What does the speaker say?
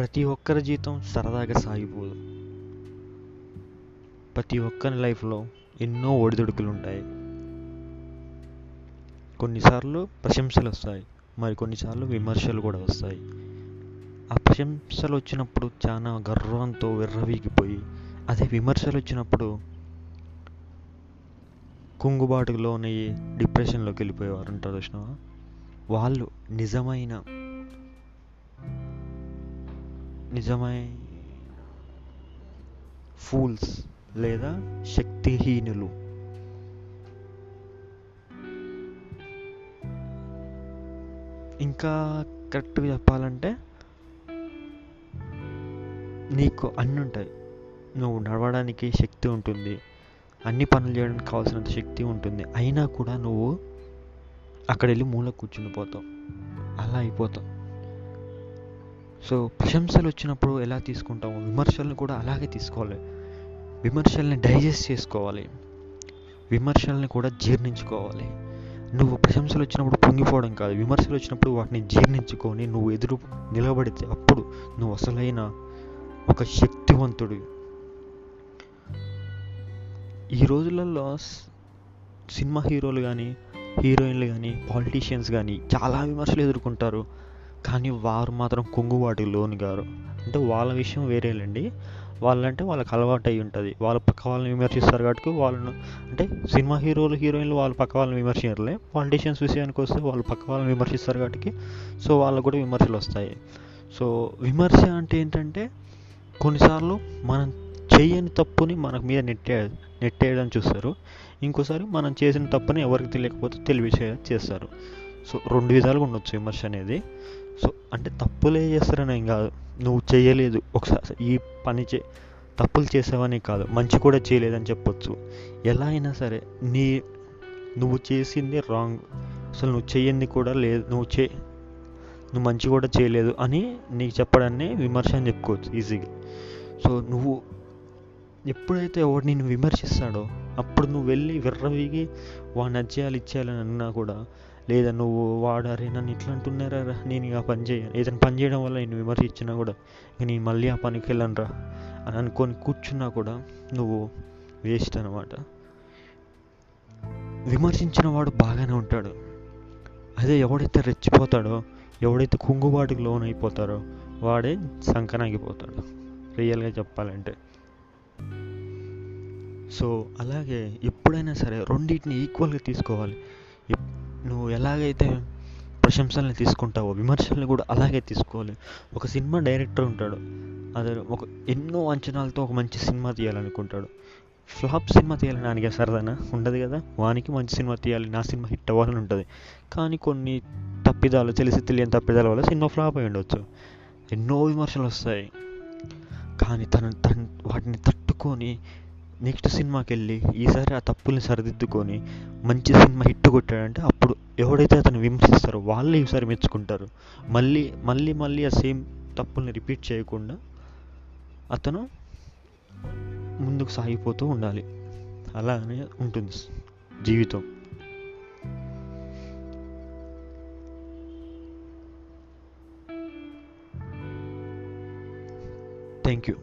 ప్రతి ఒక్కరి జీవితం సరదాగా సాగిపోదు. ప్రతి ఒక్కరి లైఫ్లో ఎన్నో ఒడిదుడుకులు ఉంటాయి కొన్నిసార్లు ప్రశంసలు వస్తాయి మరి కొన్నిసార్లు విమర్శలు కూడా వస్తాయి. ఆ ప్రశంసలు వచ్చినప్పుడు చాలా గర్వంతో విర్రవీగిపోయి అదే విమర్శలు వచ్చినప్పుడు కుంగుబాటులోనే డిప్రెషన్లోకి వెళ్ళిపోయేవారు ఉంటారు చూసినావా? వాళ్ళు నిజమైన నిజమై ఫూల్స్ లేదా శక్తిహీనులు. ఇంకా కరెక్ట్గా చెప్పాలంటే నీకు అన్నీ ఉంటాయి నువ్వు నడవడానికి శక్తి ఉంటుంది. అన్ని పనులు చేయడానికి కావాల్సినంత శక్తి ఉంటుంది. అయినా కూడా నువ్వు అక్కడ వెళ్ళి మూల కూర్చుని పోతావు. అలా అయిపోతావు. సో ప్రశంసలు వచ్చినప్పుడు ఎలా తీసుకుంటామో విమర్శలను కూడా అలాగే తీసుకోవాలి. విమర్శల్ని డైజెస్ట్ చేసుకోవాలి. విమర్శల్ని కూడా జీర్ణించుకోవాలి. నువ్వు ప్రశంసలు వచ్చినప్పుడు పొంగిపోవడం కాదు. విమర్శలు వచ్చినప్పుడు వాటిని జీర్ణించుకొని నువ్వు ఎదురు నిలబడితే అప్పుడు నువ్వు అసలైన ఒక శక్తివంతుడు. ఈ రోజులలో సినిమా హీరోలు కానీ హీరోయిన్లు కానీ పాలిటీషియన్స్ కానీ చాలా విమర్శలు ఎదుర్కొంటారు. కానీ వారు మాత్రం కుంగుబాటుకు లోను గారు. అంటే వాళ్ళ విషయం వేరేలేండి. వాళ్ళంటే వాళ్ళకి అలవాటు అయి ఉంటుంది. వాళ్ళ పక్క వాళ్ళని విమర్శిస్తారు కాబట్టి వాళ్ళను అంటే సినిమా హీరోలు హీరోయిన్లు వాళ్ళ పక్క వాళ్ళని విమర్శించలే పాలిటీషియన్స్ విషయానికి వస్తే వాళ్ళు పక్క వాళ్ళని విమర్శిస్తారు కాబట్టి సో వాళ్ళకు కూడా విమర్శలు వస్తాయి. సో విమర్శ అంటే ఏంటంటే కొన్నిసార్లు మనం చేయని తప్పుని మనకు మీద నెట్టే నెట్టేయడం చూస్తారు. ఇంకోసారి మనం చేసిన తప్పుని ఎవరికి తెలియకపోతే తెలివి చేస్తారు. సో రెండు విధాలుగా ఉండొచ్చు విమర్శ అనేది. సో అంటే తప్పులే చేస్తారని ఏం కాదు. నువ్వు చేయలేదు. ఒకసారి ఈ పని చే తప్పులు చేసావని కాదు. మంచి కూడా చేయలేదని చెప్పొచ్చు. ఎలా అయినా సరే నీ నువ్వు చేసింది రాంగ్ అసలు నువ్వు చేయింది కూడా లేదు నువ్వు చే నువ్వు మంచి కూడా చేయలేదు అని నీకు చెప్పడాన్ని విమర్శ అని చెప్పుకోవచ్చు. ఈజీగా. సో నువ్వు ఎప్పుడైతే ఎవడు నేను విమర్శిస్తాడో అప్పుడు నువ్వు వెళ్ళి విర్రవీగి వాడిని అది చేయాలి ఇచ్చేయాలని అన్నా కూడా లేదా నువ్వు వాడారే నన్ను ఇట్లా అంటున్నారా నేను ఇక పని చేయను. ఏదైనా పని చేయడం వల్ల నేను విమర్శించినా కూడా ఇక నేను మళ్ళీ ఆ పనికి వెళ్ళనురా అని అనుకొని కూర్చున్నా కూడా నువ్వు వేస్ట్ అనమాట విమర్శించిన వాడు బాగానే ఉంటాడు. అదే ఎవడైతే రెచ్చిపోతాడో ఎవడైతే కుంగుబాటుకు లోన్ అయిపోతారో వాడే సంకనాగిపోతాడు. రియల్గా చెప్పాలంటే. సో అలాగే ఎప్పుడైనా సరే రెండింటిని ఈక్వల్గా తీసుకోవాలి. నువ్వు ఎలాగైతే ప్రశంసల్ని తీసుకుంటావో విమర్శల్ని కూడా అలాగే తీసుకోవాలి. ఒక సినిమా డైరెక్టర్ ఉంటాడు. అతను ఒక ఎన్నో అంచనాలతో ఒక మంచి సినిమా తీయాలనుకుంటాడు. ఫ్లాప్ సినిమా తీయాలని ఆయనకి సరదానా? ఉండదు కదా? వానికి మంచి సినిమా తీయాలి. నా సినిమా హిట్ అవ్వాలని ఉంటుంది. కానీ కొన్ని తప్పిదాలు తెలిసి తెలియని తప్పిదాల వల్ల సినిమా ఫ్లాప్ అయి ఉండొచ్చు. ఎన్నో విమర్శలు వస్తాయి. కానీ తను తను వాటిని తట్టుకొని నెక్స్ట్ సినిమాకి వెళ్ళి ఈసారి ఆ తప్పుల్ని సరిదిద్దుకొని మంచి సినిమా హిట్ కొట్టాడంటే అప్పుడు ఎవడైతే అతను విమర్శిస్తారో వాళ్ళే ఈసారి మెచ్చుకుంటారు. మళ్ళీ మళ్ళీ మళ్ళీ ఆ సేమ్ తప్పుల్ని రిపీట్ చేయకుండా అతను ముందుకు సాగిపోతూ ఉండాలి. అలానే ఉంటుంది జీవితం. Thank you.